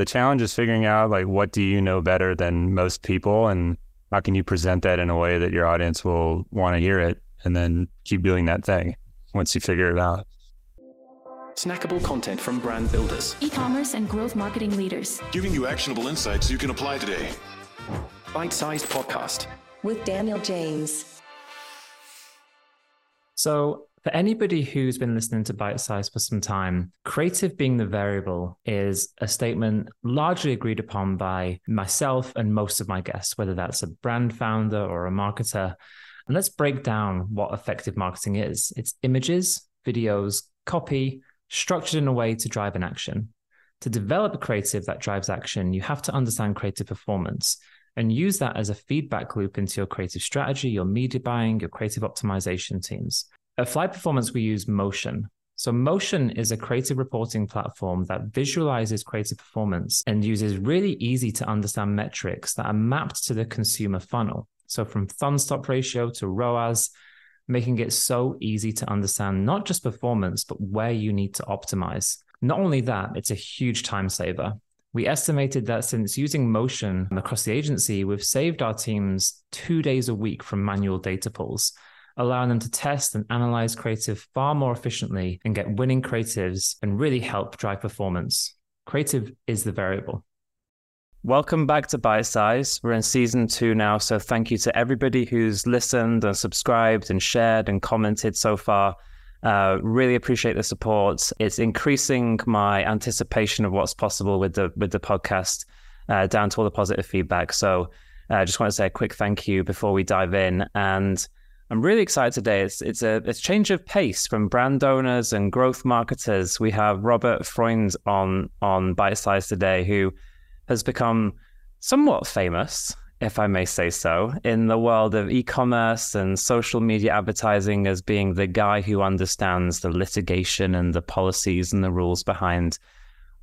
the challenge is figuring out like what do you know better than most people and how can you present that in a way that your audience will want to hear it and then keep doing that thing once you figure it out. Snackable content from brand builders, e commerce and growth marketing leaders, giving you actionable insights you can apply today. Bite sized podcast with Daniel James. So, for anybody who's been listening to Bite Size for some time, creative being the variable is a statement largely agreed upon by myself and most of my guests, whether that's a brand founder or a marketer. And let's break down what effective marketing is it's images, videos, copy, structured in a way to drive an action. To develop a creative that drives action, you have to understand creative performance and use that as a feedback loop into your creative strategy, your media buying, your creative optimization teams. At Fly Performance, we use Motion. So, Motion is a creative reporting platform that visualizes creative performance and uses really easy to understand metrics that are mapped to the consumer funnel. So, from thumb stop ratio to ROAS, making it so easy to understand not just performance, but where you need to optimize. Not only that, it's a huge time saver. We estimated that since using Motion across the agency, we've saved our teams two days a week from manual data pulls allowing them to test and analyze creative far more efficiently and get winning creatives and really help drive performance. Creative is the variable. Welcome back to Bite Size. We're in season two now, so thank you to everybody who's listened and subscribed and shared and commented so far. Uh, really appreciate the support. It's increasing my anticipation of what's possible with the with the podcast, uh, down to all the positive feedback. So, I uh, just want to say a quick thank you before we dive in. And I'm really excited today. It's it's a, it's change of pace from brand owners and growth marketers. We have Robert Freund on on Bite Size today, who has become somewhat famous, if I may say so, in the world of e-commerce and social media advertising as being the guy who understands the litigation and the policies and the rules behind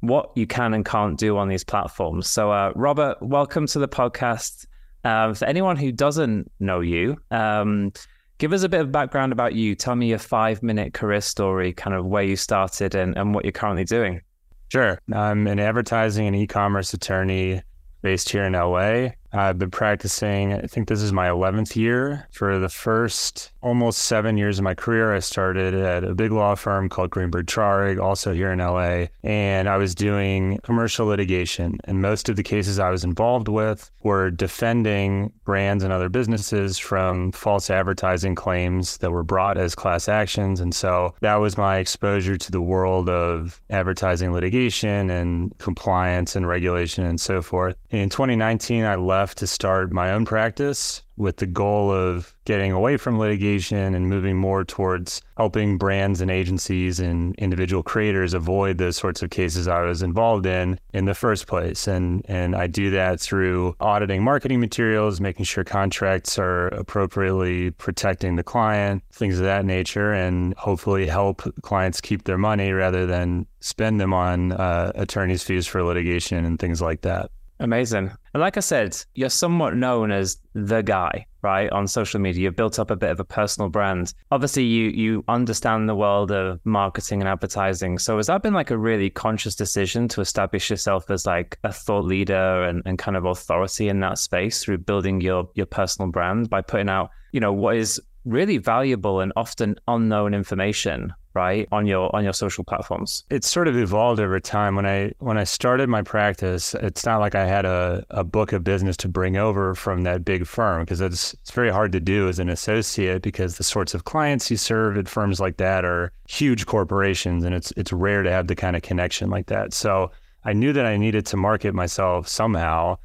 what you can and can't do on these platforms. So, uh, Robert, welcome to the podcast. Uh, for anyone who doesn't know you, um, Give us a bit of background about you. Tell me your five minute career story, kind of where you started and, and what you're currently doing. Sure. I'm an advertising and e commerce attorney based here in LA. I've been practicing, I think this is my 11th year. For the first almost seven years of my career, I started at a big law firm called Greenberg Traurig, also here in LA. And I was doing commercial litigation. And most of the cases I was involved with were defending brands and other businesses from false advertising claims that were brought as class actions. And so that was my exposure to the world of advertising litigation and compliance and regulation and so forth. In 2019, I left left to start my own practice with the goal of getting away from litigation and moving more towards helping brands and agencies and individual creators avoid those sorts of cases I was involved in in the first place. And and I do that through auditing marketing materials, making sure contracts are appropriately protecting the client, things of that nature, and hopefully help clients keep their money rather than spend them on uh, attorney's fees for litigation and things like that. Amazing. And like I said, you're somewhat known as the guy, right? On social media. You've built up a bit of a personal brand. Obviously, you you understand the world of marketing and advertising. So has that been like a really conscious decision to establish yourself as like a thought leader and, and kind of authority in that space through building your your personal brand by putting out, you know, what is really valuable and often unknown information right on your on your social platforms. It's sort of evolved over time. When i when i started my practice it's not like i had a, a book of business to bring over from that big firm because it's it's very hard to do as an associate because the sorts of clients you serve at firms like that are huge corporations and it's it's rare to have the kind of connection like that. So i knew that i needed to market myself somehow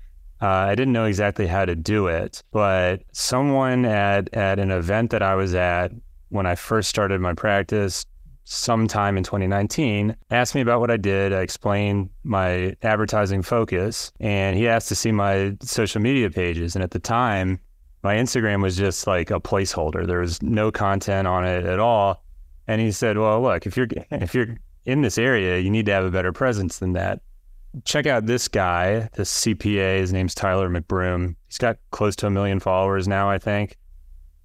uh, I didn't know exactly how to do it, but someone at at an event that I was at when I first started my practice sometime in 2019 asked me about what I did. I explained my advertising focus, and he asked to see my social media pages. And at the time, my Instagram was just like a placeholder. There was no content on it at all. And he said, "Well, look, if you're if you're in this area, you need to have a better presence than that. Check out this guy, this CPA. His name's Tyler McBroom. He's got close to a million followers now, I think.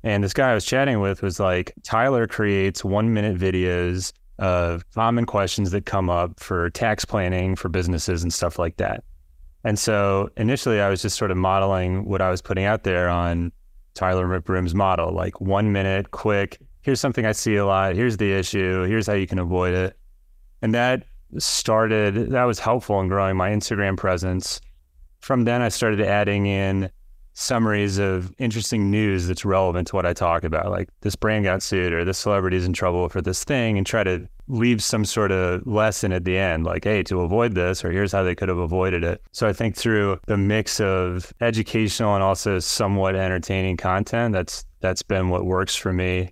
And this guy I was chatting with was like, Tyler creates one minute videos of common questions that come up for tax planning for businesses and stuff like that. And so initially, I was just sort of modeling what I was putting out there on Tyler McBroom's model, like one minute, quick. Here's something I see a lot. Here's the issue. Here's how you can avoid it. And that started, that was helpful in growing my Instagram presence. From then, I started adding in summaries of interesting news that's relevant to what I talk about, like this brand got sued or this celebrity is in trouble for this thing, and try to leave some sort of lesson at the end, like, hey, to avoid this, or here's how they could have avoided it. So I think through the mix of educational and also somewhat entertaining content, that's that's been what works for me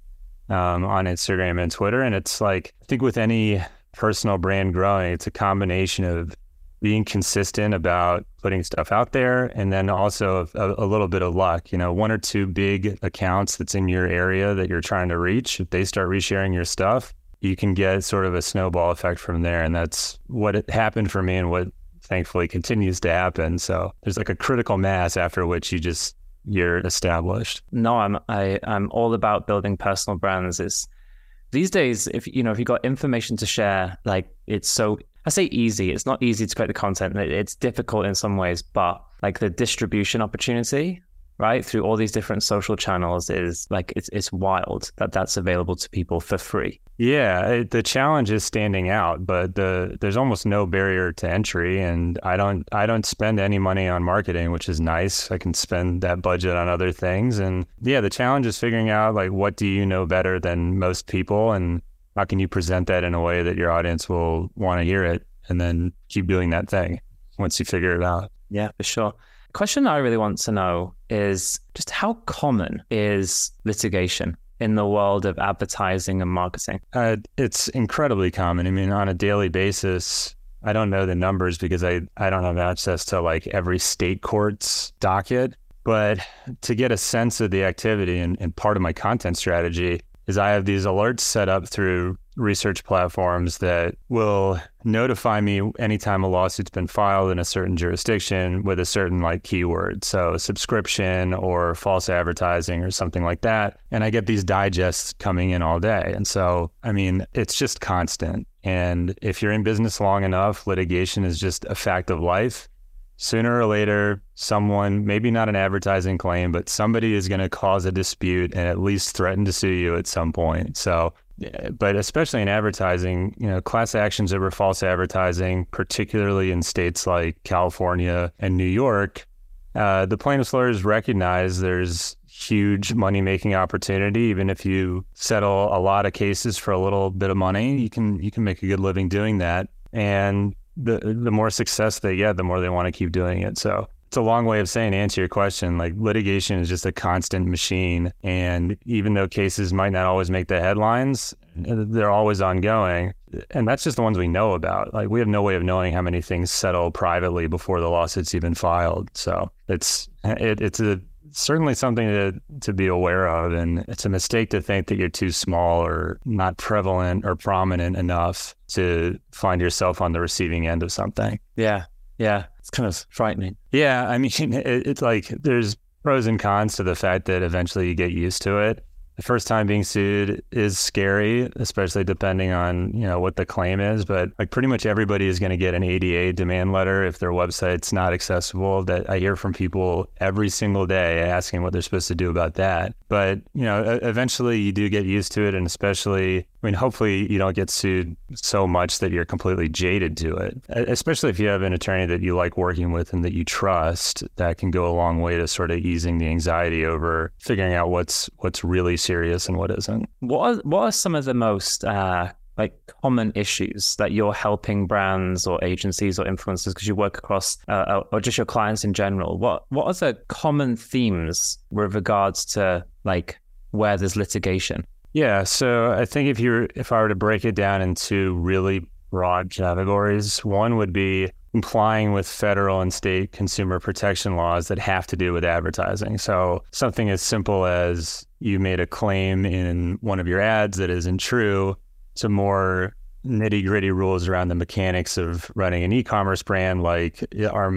um, on Instagram and Twitter. And it's like I think with any personal brand growing, it's a combination of being consistent about putting stuff out there and then also a, a, little bit of luck. You know one or two big accounts that's in your area that you're trying to reach if they start resharing your stuff you can get sort of a snowball effect from there. And that's what happened for me and what thankfully continues to happen. So there's like a critical mass after which you just you're established. No i'm I, i'm all about building personal brands it's these days if you know if you've got information to share like it's so I say easy. It's not easy to create the content. It's difficult in some ways, but like the distribution opportunity, right, through all these different social channels is like it's it's wild that that's available to people for free. Yeah, it, the challenge is standing out, but the there's almost no barrier to entry, and I don't I don't spend any money on marketing, which is nice. I can spend that budget on other things, and yeah, the challenge is figuring out like what do you know better than most people, and how can you present that in a way that your audience will want to hear it and then keep doing that thing once you figure it out? Yeah, for sure. Question I really want to know is just how common is litigation in the world of advertising and marketing? Uh, it's incredibly common. I mean, on a daily basis, I don't know the numbers because I, I don't have access to like every state court's docket. But to get a sense of the activity and, and part of my content strategy, is I have these alerts set up through research platforms that will notify me anytime a lawsuit's been filed in a certain jurisdiction with a certain like keyword. So subscription or false advertising or something like that. And I get these digests coming in all day. And so, I mean, it's just constant. And if you're in business long enough, litigation is just a fact of life sooner or later, someone, maybe not an advertising claim, but somebody is going to cause a dispute and at least threaten to sue you at some point. So, but especially in advertising, you know, class actions over false advertising, particularly in states like California and New York, uh, the plaintiffs' lawyers recognize there's huge money making opportunity. Even if you settle a lot of cases for a little bit of money, you can you can make a good living doing that. And the the more success they get, the more they want to keep doing it. So it's a long way of saying answer your question. Like litigation is just a constant machine, and even though cases might not always make the headlines, they're always ongoing. And that's just the ones we know about. Like we have no way of knowing how many things settle privately before the lawsuit's even filed. So it's it, it's a certainly something to, to be aware of. And it's a mistake to think that you're too small or not prevalent or prominent enough to find yourself on the receiving end of something. Yeah. Yeah. It's kind of frightening. Yeah. I mean, it, it's like there's pros and cons to the fact that eventually you get used to it the first time being sued is scary, especially depending on, you know, what the claim is. But like pretty much everybody is going to get an ADA demand letter if their website's not accessible. That I hear from people every single day asking what they're supposed to do about that. But, you know, eventually you do get used to it. And especially, I mean, hopefully you don't get sued so much that you're completely jaded to it. Especially if you have an attorney that you like working with and that you trust, that can go a long way to sort of easing the anxiety over figuring out what's what's really serious and what isn't. What are, what are some of the most uh, like common issues that you're helping brands or agencies or influencers because you work across uh, uh, or just your clients in general? What what are the common themes with regards to like where there's litigation? Yeah, so I think if you if I were to break it down into really broad categories, one would be complying with federal and state consumer protection laws that have to do with advertising. So something as simple as you made a claim in one of your ads that isn't true to more nitty gritty rules around the mechanics of running an e-commerce brand like are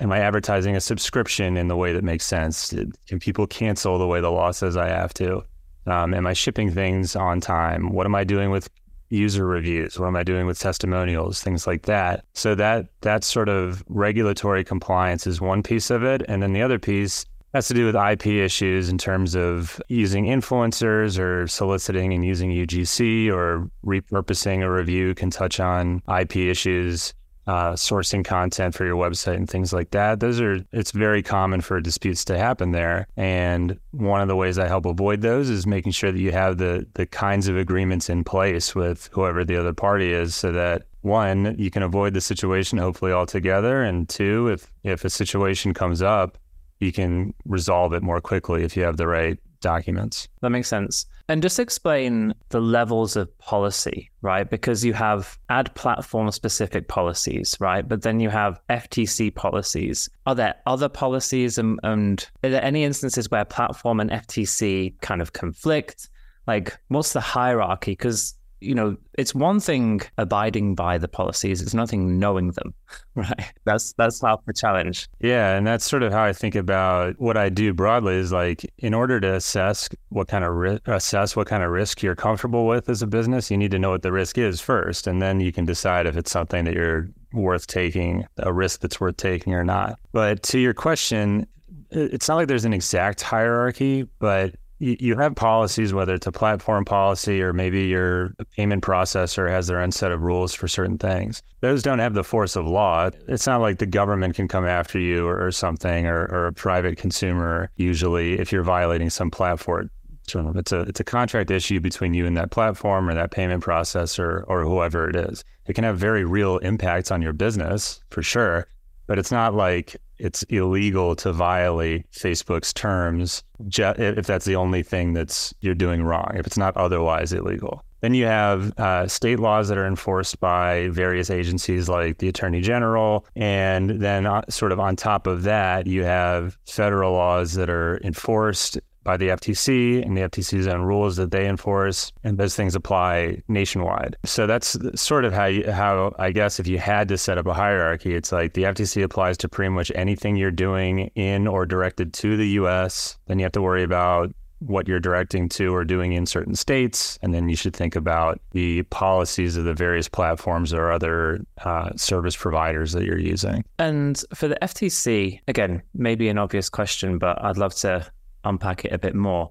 am I advertising a subscription in the way that makes sense? Can people cancel the way the law says I have to? Um, am I shipping things on time? What am I doing with user reviews? What am I doing with testimonials? Things like that. So that that sort of regulatory compliance is one piece of it, and then the other piece has to do with IP issues in terms of using influencers or soliciting and using UGC or repurposing a review can touch on IP issues uh, sourcing content for your website and things like that. Those are, it's very common for disputes to happen there. And one of the ways I help avoid those is making sure that you have the, the kinds of agreements in place with whoever the other party is so that one, you can avoid the situation hopefully altogether. And two, if, if a situation comes up, you can resolve it more quickly if you have the right documents. That makes sense. And just explain the levels of policy, right? Because you have ad platform specific policies, right? But then you have FTC policies. Are there other policies and, and are there any instances where platform and FTC kind of conflict? Like, what's the hierarchy? Because you know, it's one thing abiding by the policies; it's nothing knowing them, right? That's that's half the challenge. Yeah, and that's sort of how I think about what I do broadly. Is like, in order to assess what kind of ri- assess what kind of risk you're comfortable with as a business, you need to know what the risk is first, and then you can decide if it's something that you're worth taking, a risk that's worth taking or not. But to your question, it's not like there's an exact hierarchy, but you have policies, whether it's a platform policy or maybe your payment processor has their own set of rules for certain things. Those don't have the force of law. It's not like the government can come after you or, or something, or, or, a private consumer, usually, if you're violating some platform. It's a it's a contract issue between you and that platform or that payment processor or whoever it is. It can have very real impacts on your business for sure, but it's not like it's illegal to violate Facebook's terms if that's the only thing that's you're doing wrong. If it's not otherwise illegal, then you have uh, state laws that are enforced by various agencies like the Attorney General, and then uh, sort of on top of that, you have federal laws that are enforced by the FTC and the FTC's own rules that they enforce, and those things apply nationwide. So that's sort of how you, how I guess if you had to set up a hierarchy, it's like the FTC applies to pretty much anything you're doing in or directed to the U.S. Then you have to worry about what you're directing to or doing in certain states. And then you should think about the policies of the various platforms or other uh, service providers that you're using. And for the FTC, again, maybe an obvious question, but I'd love to unpack it a bit more.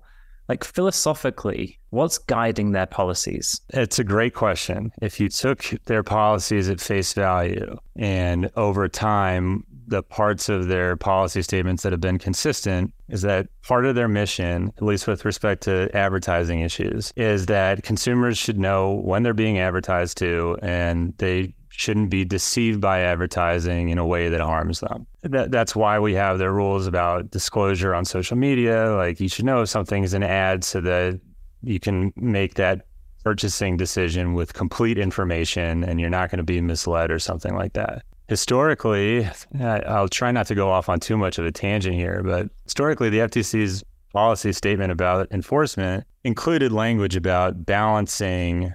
Like philosophically, what's guiding their policies? It's a great question. If you took their policies at face value and over time, the parts of their policy statements that have been consistent is that part of their mission, at least with respect to advertising issues, is that consumers should know when they're being advertised to and they shouldn't be deceived by advertising in a way that harms them. That, that's why we have the rules about disclosure on social media. Like you should know if something's an ad so that you can make that purchasing decision with complete information and you're not going to be misled or something like that. Historically, I'll try not to go off on too much of a tangent here, but historically, the FTC's policy statement about enforcement included language about balancing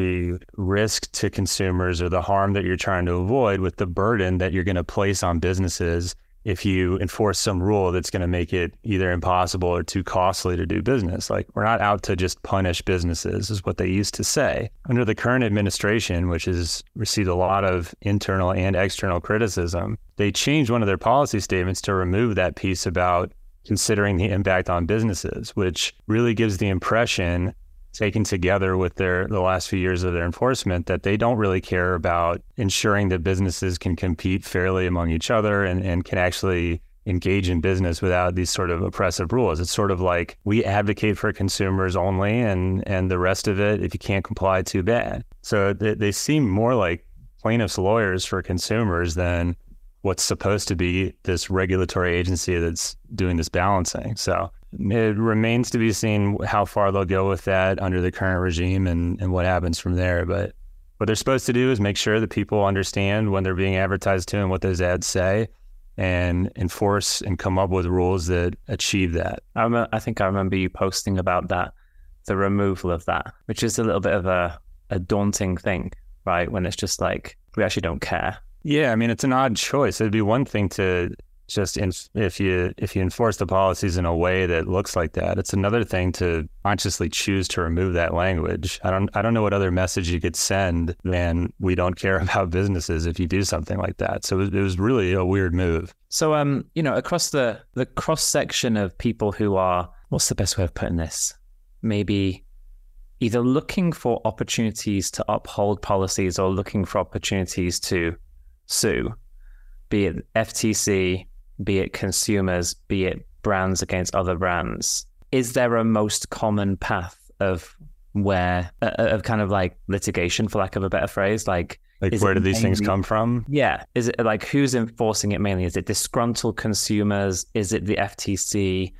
the risk to consumers or the harm that you're trying to avoid with the burden that you're going to place on businesses if you enforce some rule that's going to make it either impossible or too costly to do business. Like, we're not out to just punish businesses, is what they used to say. Under the current administration, which has received a lot of internal and external criticism, they changed one of their policy statements to remove that piece about considering the impact on businesses, which really gives the impression taken together with their the last few years of their enforcement that they don't really care about ensuring that businesses can compete fairly among each other and, and can actually engage in business without these sort of oppressive rules. It's sort of like we advocate for consumers only and and the rest of it, if you can't comply, too bad. So they, they seem more like plaintiffs' lawyers for consumers than what's supposed to be this regulatory agency that's doing this balancing. So it remains to be seen how far they'll go with that under the current regime and, and what happens from there. But what they're supposed to do is make sure that people understand when they're being advertised to and what those ads say and enforce and come up with rules that achieve that. I, rem- I think I remember you posting about that, the removal of that, which is a little bit of a, a daunting thing, right? When it's just like, we actually don't care. Yeah. I mean, it's an odd choice. It'd be one thing to just in, if you if you enforce the policies in a way that looks like that. It's another thing to consciously choose to remove that language. I don't I don't know what other message you could send than we don't care about businesses if you do something like that. So it was really a weird move. So um, you know, across the the cross section of people who are what's the best way of putting this? Maybe either looking for opportunities to uphold policies or looking for opportunities to sue, be it FTC, be it consumers, be it brands against other brands. Is there a most common path of where, uh, of kind of like litigation, for lack of a better phrase? Like, like where do these mainly, things come from? Yeah. Is it like who's enforcing it mainly? Is it disgruntled consumers? Is it the FTC?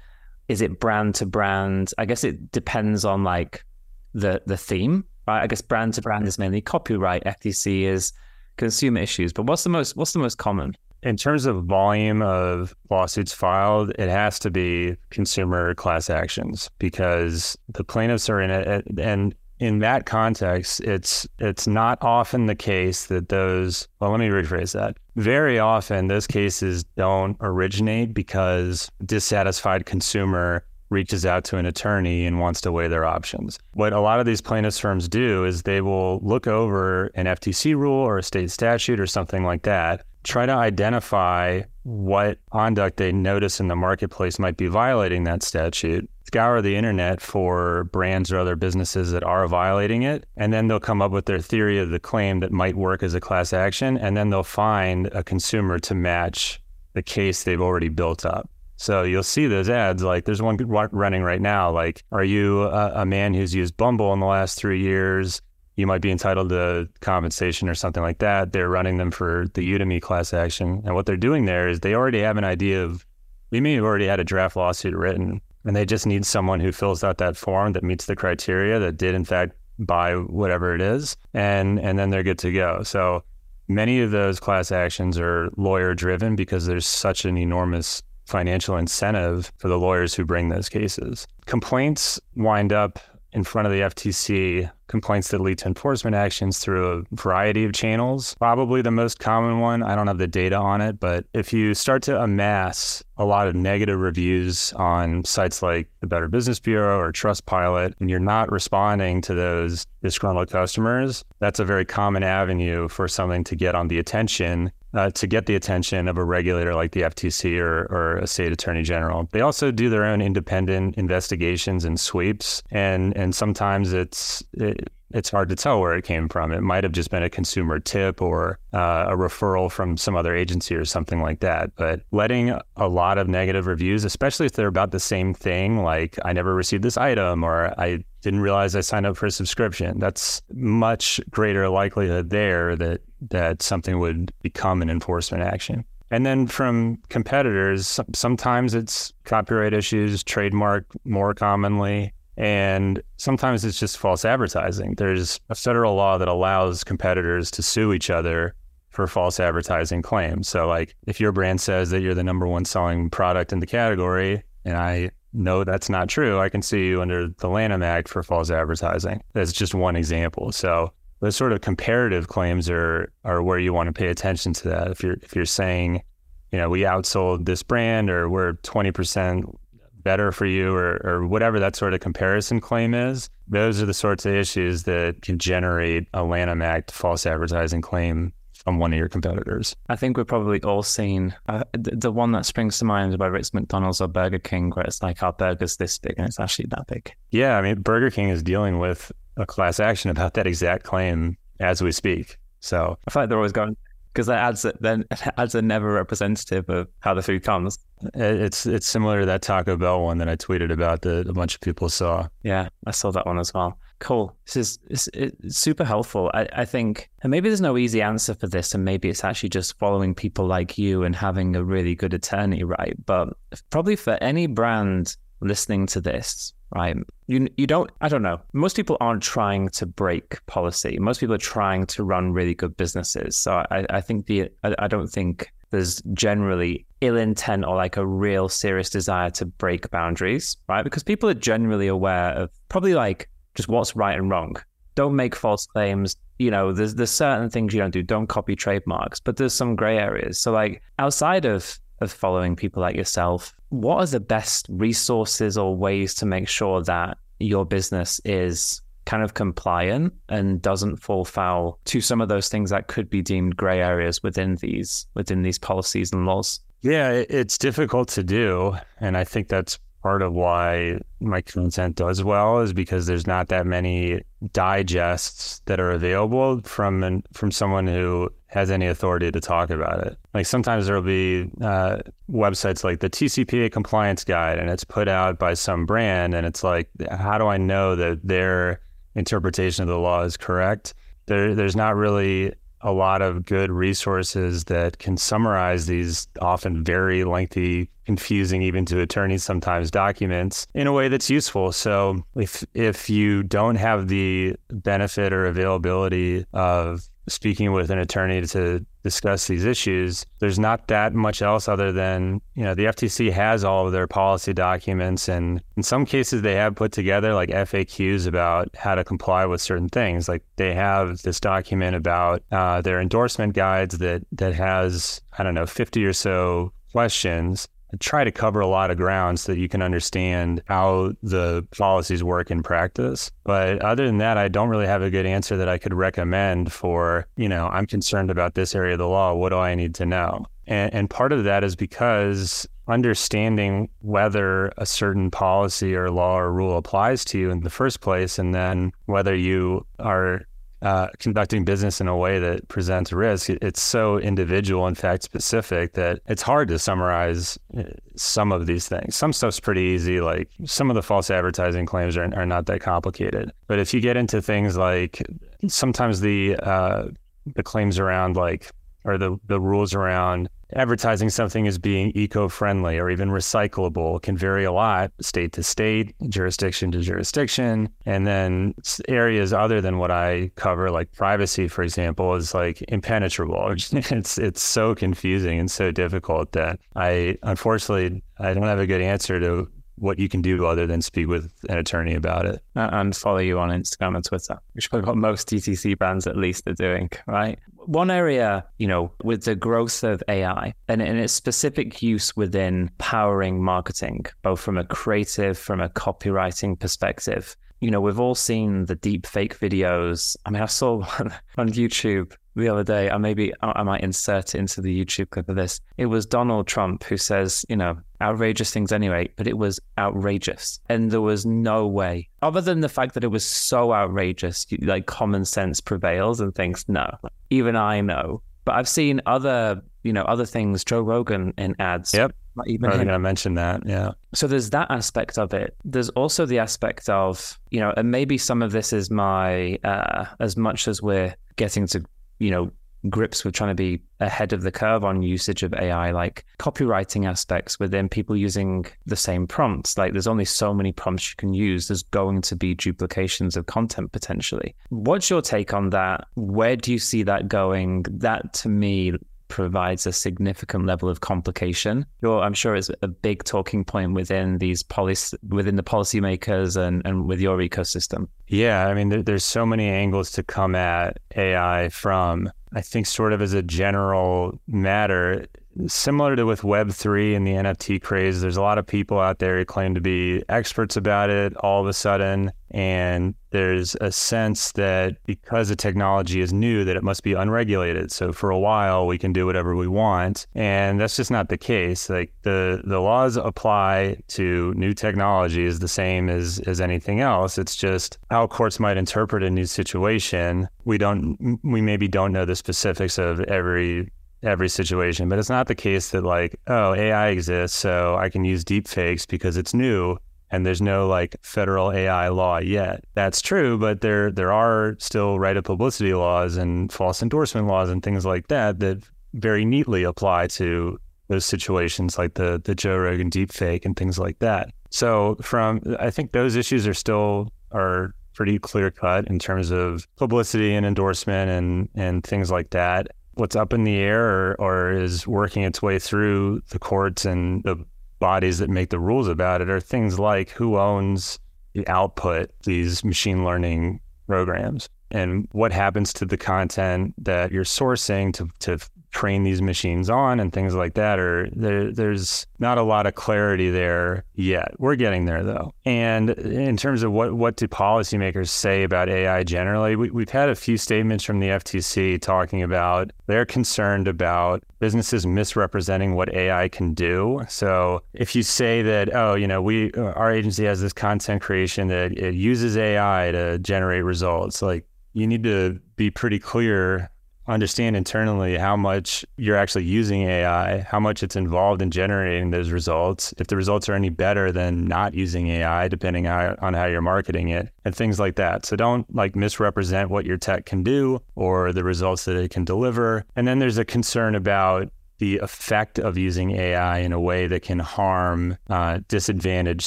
Is it brand to brand? I guess it depends on like the the theme, right? I guess brand to brand is mainly copyright. FTC is consumer issues. But what's the most what's the most common? In terms of volume of lawsuits filed, it has to be consumer class actions because the plaintiffs are in it, and in that context, it's it's not often the case that those. Well, let me rephrase that. Very often, those cases don't originate because dissatisfied consumer reaches out to an attorney and wants to weigh their options. What a lot of these plaintiffs firms do is they will look over an FTC rule or a state statute or something like that, try to identify what conduct they notice in the marketplace might be violating that statute, scour the internet for brands or other businesses that are violating it, and then they'll come up with their theory of the claim that might work as a class action, and then they'll find a consumer to match the case they've already built up. So you'll see those ads. Like there's one running right now. Like, are you a, a, man who's used Bumble in the last three years? You might be entitled to compensation or something like that. They're running them for the Udemy class action. And what they're doing there is they already have an idea of, we may have already had a draft lawsuit written and they just need someone who fills out that form that meets the criteria that did in fact buy whatever it is. And, and then they're good to go. So many of those class actions are lawyer driven because there's such an enormous financial incentive for the lawyers who bring those cases. Complaints wind up in front of the FTC complaints that lead to enforcement actions through a variety of channels. Probably the most common one, I don't have the data on it, but if you start to amass a lot of negative reviews on sites like the Better Business Bureau or Trustpilot, and you're not responding to those disgruntled customers, that's a very common avenue for something to get on the attention uh, to get the attention of a regulator like the FTC or, or a state attorney general. They also do their own independent investigations and sweeps, and and sometimes it's it, it's hard to tell where it came from. It might have just been a consumer tip or uh, a referral from some other agency or something like that. But letting a lot of negative reviews, especially if they're about the same thing, like I never received this item or I didn't realize I signed up for a subscription, that's much greater likelihood there that that something would become an enforcement action. And then from competitors, sometimes it's copyright issues, trademark more commonly. And sometimes it's just false advertising. There's a federal law that allows competitors to sue each other for false advertising claims. So, like, if your brand says that you're the number one selling product in the category, and I know that's not true, I can sue you under the Lanham Act for false advertising. That's just one example. So, those sort of comparative claims are are where you want to pay attention to that. If you're if you're saying, you know, we outsold this brand or we're 20% better for you or, or whatever that sort of comparison claim is, those are the sorts of issues that can generate a Lanham Act false advertising claim from one of your competitors. I think we're probably all seen uh, the, the, one that springs to mind by Ritz McDonald's or Burger King, where it's like our burger's this big and it's actually that big. Yeah, I mean, Burger King is dealing with a class action about that exact claim as we speak. So I feel like they're always going because that adds then adds a never representative of how the food comes. It's it's similar to that Taco Bell one that I tweeted about that a bunch of people saw. Yeah, I saw that one as well. Cool. This is it's, it's super helpful. I, I think, and maybe there's no easy answer for this, and maybe it's actually just following people like you and having a really good attorney, right? But probably for any brand listening to this, right? You you don't I don't know. Most people aren't trying to break policy. Most people are trying to run really good businesses. So I, I think the I, I don't think there's generally ill intent or like a real serious desire to break boundaries, right? Because people are generally aware of probably like just what's right and wrong. Don't make false claims. You know, there's there's certain things you don't do. Don't copy trademarks, but there's some gray areas. So like outside of of following people like yourself. What are the best resources or ways to make sure that your business is kind of compliant and doesn't fall foul to some of those things that could be deemed gray areas within these within these policies and laws? Yeah, it's difficult to do, and I think that's part of why my content does well is because there's not that many digests that are available from an, from someone who has any authority to talk about it. Like sometimes there'll be uh, websites like the TCPA compliance guide, and it's put out by some brand, and it's like, how do I know that their interpretation of the law is correct? There, there's not really a lot of good resources that can summarize these often very lengthy, confusing even to attorneys sometimes documents in a way that's useful. So if if you don't have the benefit or availability of speaking with an attorney to discuss these issues, there's not that much else other than, you know, the FTC has all of their policy documents. And in some cases, they have put together like FAQs about how to comply with certain things. Like they have this document about uh, their endorsement guides that, that has, I don't know, 50 or so questions try to cover a lot of ground so that you can understand how the policies work in practice. But other than that, I don't really have a good answer that I could recommend for, you know, I'm concerned about this area of the law. What do I need to know? And, and part of that is because understanding whether a certain policy or law or rule applies to you in the first place, and then whether you are uh, conducting business in a way that presents risk, it's so individual and fact specific that it's hard to summarize uh, some of these things. Some stuff's pretty easy, like some of the false advertising claims are, are not that complicated. But if you get into things like sometimes the uh, the claims around like or the, the rules around advertising something as being eco-friendly or even recyclable can vary a lot state to state jurisdiction to jurisdiction. And then areas other than what i cover like privacy for example is like impenetrable. It's it's so confusing and so difficult that i unfortunately i don't have a good answer to what you can do other than speak with an attorney about it. And follow you on Instagram and Twitter, which is what most DTC brands at least are doing, right? One area, you know, with the growth of AI and in its specific use within powering marketing, both from a creative, from a copywriting perspective, you know, we've all seen the deep fake videos. I mean, I saw one on YouTube the other day. I maybe I might insert it into the YouTube clip of this. It was Donald Trump who says, you know, outrageous things anyway, but it was outrageous. And there was no way, other than the fact that it was so outrageous, like common sense prevails and thinks, no, even I know. But I've seen other, you know, other things, Joe Rogan in ads. Yep. Even I was going to mention that. Yeah. So there's that aspect of it. There's also the aspect of, you know, and maybe some of this is my, uh, as much as we're getting to you know, grips with trying to be ahead of the curve on usage of AI, like copywriting aspects within people using the same prompts. Like there's only so many prompts you can use. There's going to be duplications of content potentially. What's your take on that? Where do you see that going? That to me provides a significant level of complication. I'm sure it's a big talking point within these policy within the policymakers and, and with your ecosystem. Yeah, I mean, there, there's so many angles to come at AI from. I think, sort of as a general matter, similar to with Web3 and the NFT craze, there's a lot of people out there who claim to be experts about it all of a sudden. And there's a sense that because the technology is new, that it must be unregulated. So for a while, we can do whatever we want. And that's just not the case. Like the, the laws apply to new technologies the same as, as anything else. It's just how courts might interpret a new situation. We don't, we maybe don't know the specifics of every every situation. But it's not the case that like, oh, AI exists, so I can use deep fakes because it's new and there's no like federal AI law yet. That's true, but there there are still right of publicity laws and false endorsement laws and things like that that very neatly apply to those situations like the the Joe Rogan deep fake and things like that. So from I think those issues are still are pretty clear cut in terms of publicity and endorsement and and things like that what's up in the air or, or is working its way through the courts and the bodies that make the rules about it are things like who owns the output these machine learning programs. And what happens to the content that you're sourcing to, to train these machines on and things like that or there, there's not a lot of clarity there yet. We're getting there though. And in terms of what, what do policymakers say about AI generally, we, we've had a few statements from the FTC talking about they're concerned about businesses misrepresenting what AI can do. So if you say that, oh, you know, we uh, our agency has this content creation that it uses AI to generate results, like you need to be pretty clear understand internally how much you're actually using AI, how much it's involved in generating those results, if the results are any better than not using AI, depending on how you're marketing it, and things like that. So don't like misrepresent what your tech can do or the results that it can deliver. And then there's a concern about the effect of using AI in a way that can harm uh, disadvantaged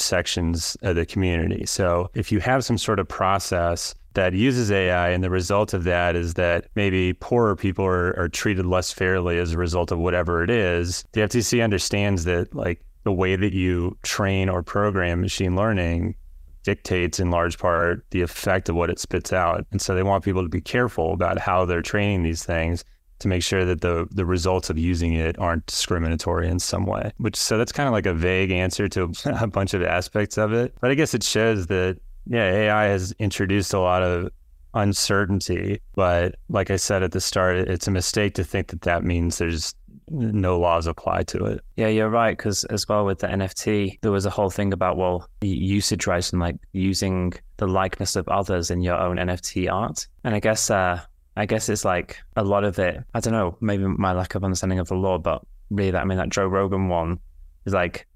sections of the community. So if you have some sort of process that uses AI, and the result of that is that maybe poorer people are, are treated less fairly as a result of whatever it is. The FTC understands that, like, the way that you train or program machine learning dictates in large part the effect of what it spits out. And so they want people to be careful about how they're training these things to make sure that the the results of using it aren't discriminatory in some way. Which so that's kind of like a vague answer to a bunch of aspects of it. But I guess it shows that yeah, AI has introduced a lot of uncertainty. But like I said at the start, it's a mistake to think that that means there's no laws apply to it. Yeah, you're right. Because as well with the NFT, there was a whole thing about, well, usage rights and like using the likeness of others in your own NFT art. And I guess, uh, I guess it's like a lot of it. I don't know, maybe my lack of understanding of the law, but really, that I mean, that Joe Rogan one is like,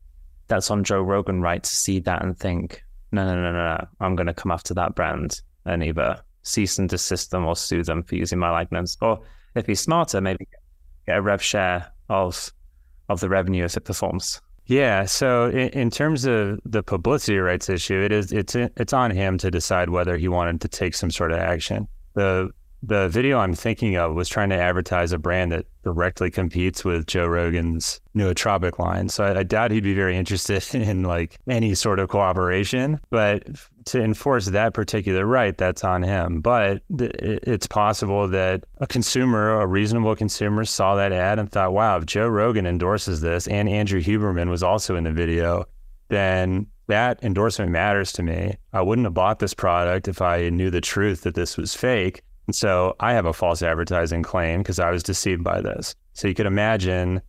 that's on Joe Rogan, right? To see that and think, no, no, no, no, no. I'm going to come after that brand and either cease and desist them or sue them for using my likeness. Or if he's smarter, maybe get a rev share of of the revenue if it performs. Yeah. So in, in, terms of the publicity rights issue, it is it's it's on him to decide whether he wanted to take some sort of action. The the video I'm thinking of was trying to advertise a brand that directly competes with Joe Rogan's nootropic line. So I, I, doubt he'd be very interested in like any sort of cooperation. But to enforce that particular right, that's on him. But th- it's possible that a consumer, a reasonable consumer, saw that ad and thought, "Wow, if Joe Rogan endorses this, and Andrew Huberman was also in the video, then." That endorsement matters to me. I wouldn't have bought this product if I knew the truth that this was fake. And so I have a false advertising claim because I was deceived by this. So you could imagine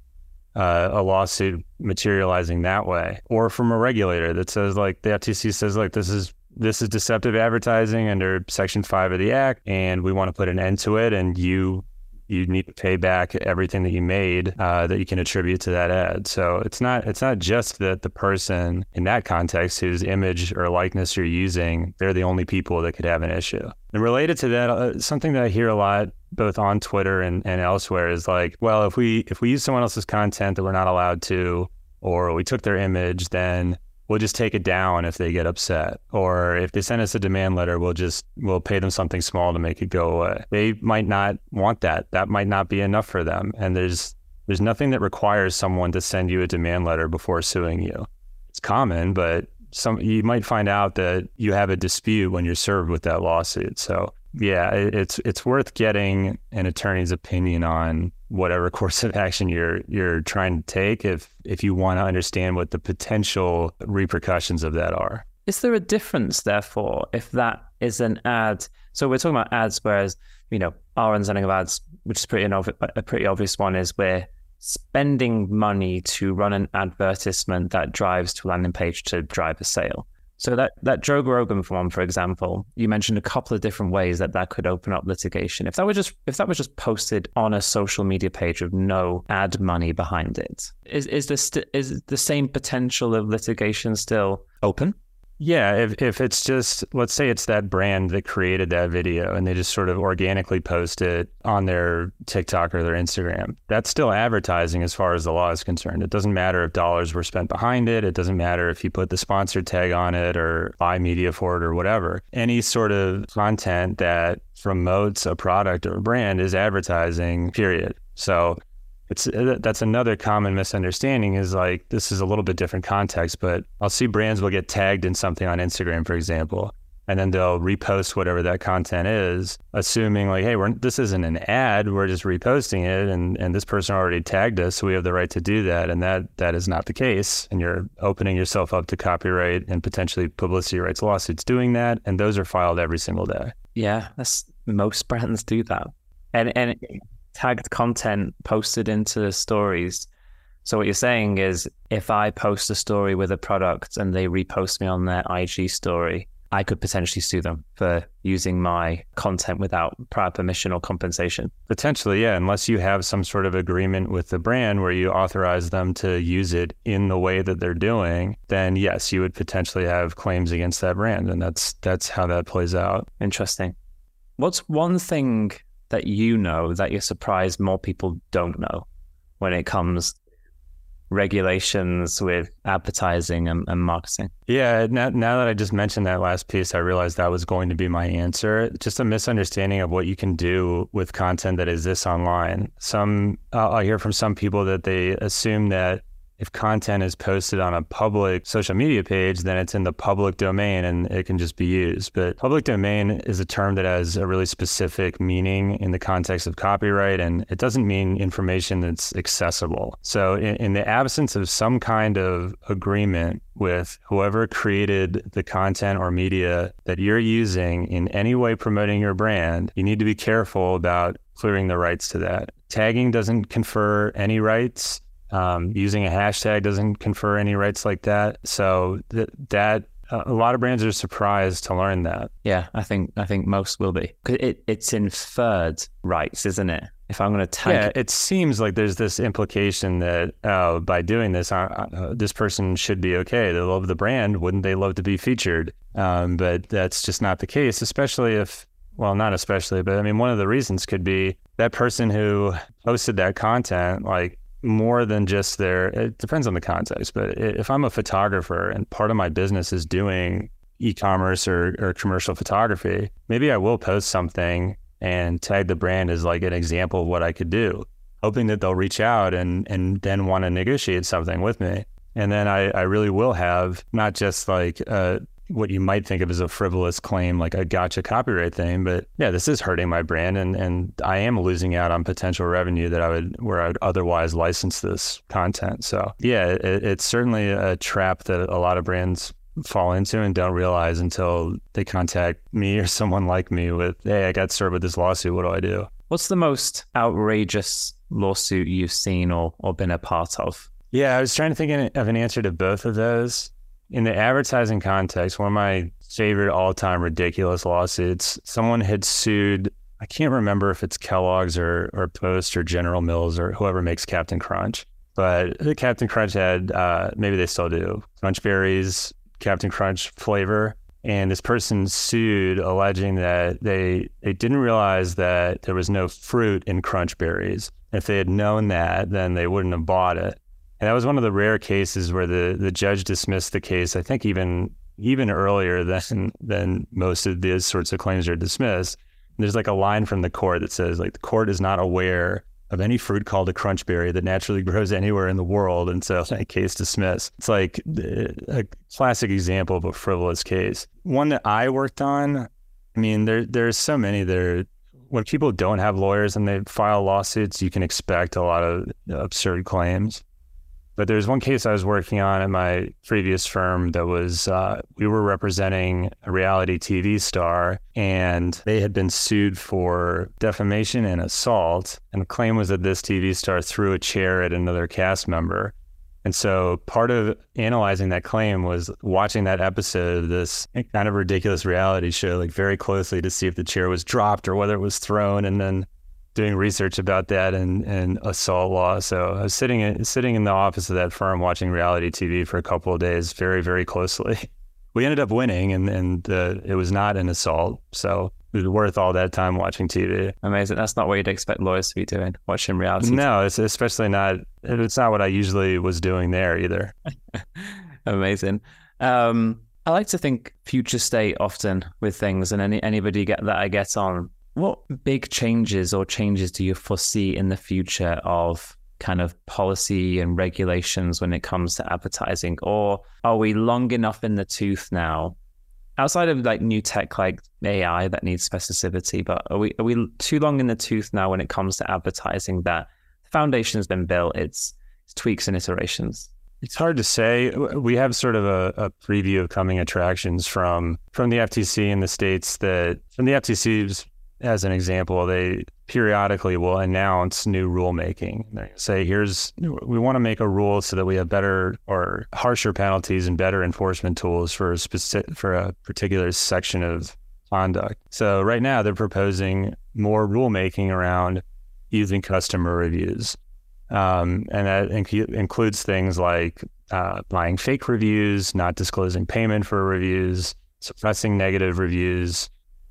uh, a lawsuit materializing that way, or from a regulator that says like the FTC says like this is this is deceptive advertising under Section Five of the Act, and we want to put an end to it, and you you need to pay back everything that you made uh, that you can attribute to that ad. So it's not it's not just that the person in that context whose image or likeness you're using, they're the only people that could have an issue. And related to that, uh, something that I hear a lot both on Twitter and, and elsewhere is like, well, if we if we use someone else's content that we're not allowed to, or we took their image, then we'll just take it down if they get upset or if they send us a demand letter we'll just we'll pay them something small to make it go away. They might not want that. That might not be enough for them. And there's there's nothing that requires someone to send you a demand letter before suing you. It's common but some you might find out that you have a dispute when you're served with that lawsuit. So yeah, it's it's worth getting an attorney's opinion on whatever course of action you're you're trying to take if if you want to understand what the potential repercussions of that are. Is there a difference, therefore, if that is an ad? So we're talking about ads, whereas you know our understanding of ads, which is pretty a pretty obvious one, is we're spending money to run an advertisement that drives to a landing page to drive a sale. So that that Joe Rogan one, for example, you mentioned a couple of different ways that that could open up litigation. If that was just if that was just posted on a social media page with no ad money behind it, is is this is the same potential of litigation still open? Yeah, if, if it's just, let's say it's that brand that created that video and they just sort of organically post it on their TikTok or their Instagram, that's still advertising as far as the law is concerned. It doesn't matter if dollars were spent behind it. It doesn't matter if you put the sponsor tag on it or buy media for it or whatever. Any sort of content that promotes a product or a brand is advertising, period. So it's uh, that's another common misunderstanding is like this is a little bit different context but i'll see brands will get tagged in something on instagram for example and then they'll repost whatever that content is, assuming like, hey, we're this isn't an ad, we're just reposting it, and and this person already tagged us, so we have the right to do that, and that that is not the case, and you're opening yourself up to copyright and potentially publicity rights lawsuits doing that, and those are filed every single day. Yeah, that's most brands do that, and and tagged content posted into stories. So what you're saying is, if I post a story with a product and they repost me on their IG story, I could potentially sue them for using my content without prior permission or compensation. Potentially, yeah, unless you have some sort of agreement with the brand where you authorize them to use it in the way that they're doing, then yes, you would potentially have claims against that brand, and that's that's how that plays out. Interesting. What's one thing that you know that you're surprised more people don't know when it comes regulations with advertising and, and, marketing. Yeah, now, now that I just mentioned that last piece, I realized that was going to be my answer. Just a misunderstanding of what you can do with content that exists online. Some uh, I hear from some people that they assume that if content is posted on a public social media page, then it's in the public domain and it can just be used. But public domain is a term that has a really specific meaning in the context of copyright, and it doesn't mean information that's accessible. So, in, in the absence of some kind of agreement with whoever created the content or media that you're using in any way promoting your brand, you need to be careful about clearing the rights to that. Tagging doesn't confer any rights um, using a hashtag doesn't confer any rights like that. So th- that uh, a lot of brands are surprised to learn that. Yeah, I think I think most will be. It, it's inferred rights, isn't it? If I'm going to tag, yeah, it seems like there's this implication that uh, by doing this, uh, uh, this person should be okay. They love the brand, wouldn't they love to be featured? Um, but that's just not the case, especially if well, not especially, but I mean, one of the reasons could be that person who posted that content, like more than just their it depends on the context but if i'm a photographer and part of my business is doing e-commerce or, or commercial photography maybe i will post something and tag the brand as like an example of what i could do hoping that they'll reach out and and then want to negotiate something with me. And then I, I really will have not just like uh, what you might think of as a frivolous claim, like a gotcha copyright thing. But yeah, this is hurting my brand, and and I am losing out on potential revenue that I would where I would otherwise license this content. So yeah, it, it's certainly a trap that a lot of brands fall into and don't realize until they contact me or someone like me with, hey, I got served with this lawsuit. What do I do? What's the most outrageous lawsuit you've seen or, or been a part of? Yeah, I was trying to think of an answer to both of those in the advertising context, one of my favorite all time ridiculous lawsuits, someone had sued, I can't remember if it's Kellogg's or, or Post or General Mills or whoever makes Captain Crunch, but Captain Crunch had, uh, maybe they still do, Crunch Berries, Captain Crunch flavor. And this person sued alleging that they, they didn't realize that there was no fruit in Crunch Berries. If they had known that, then they wouldn't have bought it. And that was one of the rare cases where the, the judge dismissed the case. I think even even earlier than than most of these sorts of claims are dismissed. And there's like a line from the court that says like the court is not aware of any fruit called a crunchberry that naturally grows anywhere in the world, and so that case dismissed. It's like a classic example of a frivolous case. One that I worked on. I mean, there there's so many that are when people don't have lawyers and they file lawsuits, you can expect a lot of absurd claims. But there's one case I was working on at my previous firm that was uh, we were representing a reality TV star, and they had been sued for defamation and assault. And the claim was that this TV star threw a chair at another cast member. And so part of analyzing that claim was watching that episode of this kind of ridiculous reality show like very closely to see if the chair was dropped or whether it was thrown and then doing research about that and, and assault law. So I was sitting in, sitting in the office of that firm watching reality TV for a couple of days, very very closely. We ended up winning, and and uh, it was not an assault, so it was worth all that time watching TV. Amazing. That's not what you'd expect lawyers to be doing, watching reality. No, it's especially not. It's not what I usually was doing there either. Amazing. Um, I like to think future state often with things, and any anybody get that I get on what big changes or changes do you foresee in the future of kind of policy and regulations when it comes to advertising? Or are we long enough in the tooth now outside of like new tech like AI that needs specificity, but are we are we too long in the tooth now when it comes to advertising that the foundation has been built, it's, it's tweaks and iterations? It's hard to say. We have sort of a, a, preview of coming attractions from from the FTC in the states that from the FTC's as an example, they periodically will announce new rulemaking. They say, here's, we want to make a rule so that we have better or harsher penalties and better enforcement tools for a specific, for a particular section of conduct. So right now they're proposing more rulemaking around using customer reviews. Um, and that inc- includes things like uh, buying fake reviews, not disclosing payment for reviews, suppressing negative reviews,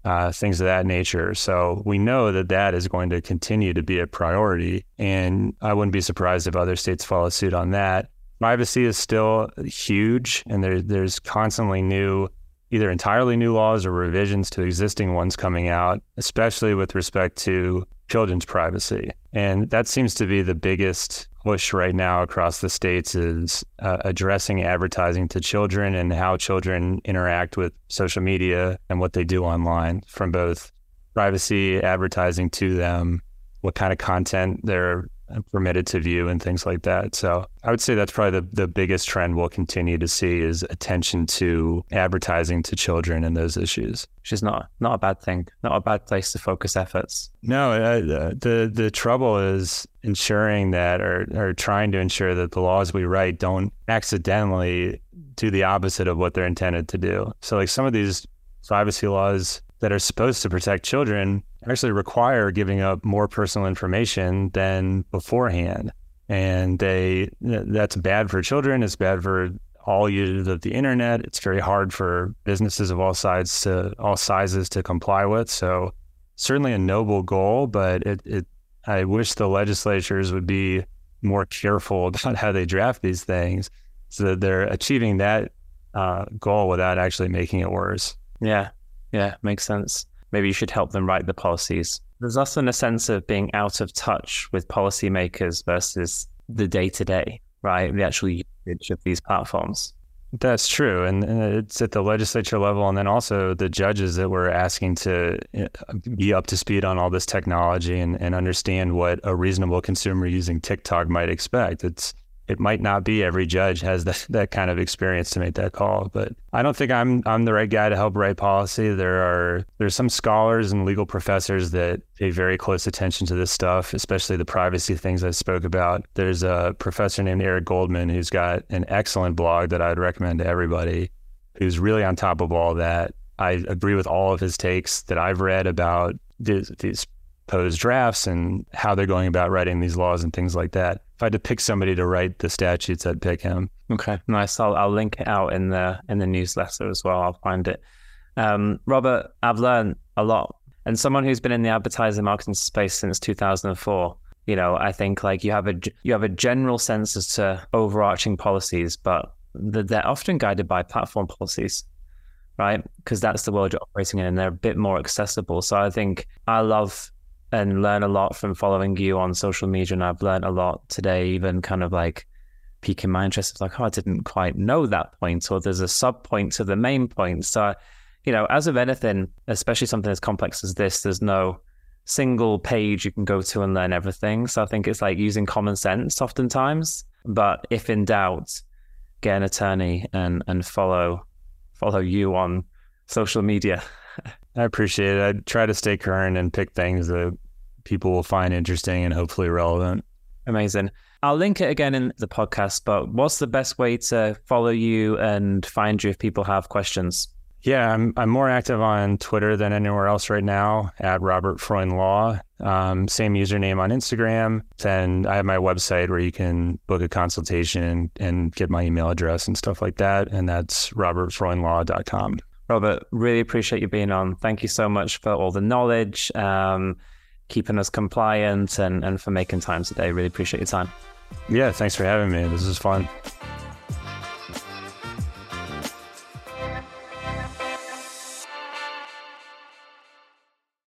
uh, things of that nature. So we know that that is going to continue to be a priority. And I wouldn't be surprised if other states follow suit on that. Privacy is still huge, and there, there's constantly new, either entirely new laws or revisions to existing ones coming out, especially with respect to children's privacy. And that seems to be the biggest push right now across the states is uh, addressing advertising to children and how children interact with social media and what they do online from both privacy advertising to them, what kind of content they're permitted to view and things like that. So I would say that's probably the, the biggest trend we'll continue to see is attention to advertising to children and those issues. Which is not not a bad thing, not a bad place to focus efforts. No, uh, the the trouble is ensuring that or, or trying to ensure that the laws we write don't accidentally do the opposite of what they're intended to do. So like some of these privacy laws that are supposed to protect children actually require giving up more personal information than beforehand. And they that's bad for children, it's bad for all users of the internet. It's very hard for businesses of all sides to all sizes to comply with. So certainly a noble goal, but it, it I wish the legislatures would be more careful about how they draft these things so that they're achieving that uh, goal without actually making it worse. Yeah, yeah, makes sense. Maybe you should help them write the policies. There's often a sense of being out of touch with policymakers versus the day to day, right? The actual usage of these platforms. That's true. And, and, it's at the legislature level. And then also the judges that we're asking to uh, be up to speed on all this technology and, and understand what a reasonable consumer using TikTok might expect. It's it might not be every judge has that, that kind of experience to make that call. But I don't think I'm I'm the right guy to help write policy. There are there's some scholars and legal professors that pay very close attention to this stuff, especially the privacy things I spoke about. There's a professor named Eric Goldman who's got an excellent blog that I'd recommend to everybody who's really on top of all that. I agree with all of his takes that I've read about these, these proposed drafts and how they're going about writing these laws and things like that. If I had to pick somebody to write the statutes, I'd pick him. Okay, nice. I'll, I'll link it out in the in the newsletter as well. I'll find it. Um, Robert, I've learned a lot, and someone who's been in the advertising marketing space since 2004. You know, I think like you have a you have a general sense as to overarching policies, but they're often guided by platform policies right? Because that's the world you're operating in, and they're a bit more accessible. So I think I love and learn a lot from following you on social media. And I've learned a lot today, even kind of like piquing my interest. It's like, oh, I didn't quite know that point, or there's a sub point to the main point. So, you know, as of anything, especially something as complex as this, there's no single page you can go to and learn everything. So I think it's like using common sense oftentimes. But if in doubt, get an attorney and and follow follow you on social media. I appreciate it. I try to stay current and pick things that people will find interesting and hopefully relevant. Amazing. I'll link it again in the podcast, but what's the best way to follow you and find you if people have questions? Yeah, I'm I'm more active on Twitter than anywhere else right now at Robert Freund Law. Um, same username on Instagram. And I have my website where you can book a consultation and get my email address and stuff like that. And that's robertfreundlaw.com. Robert, really appreciate you being on. Thank you so much for all the knowledge, um, keeping us compliant, and, and for making time today. Really appreciate your time. Yeah, thanks for having me. This is fun.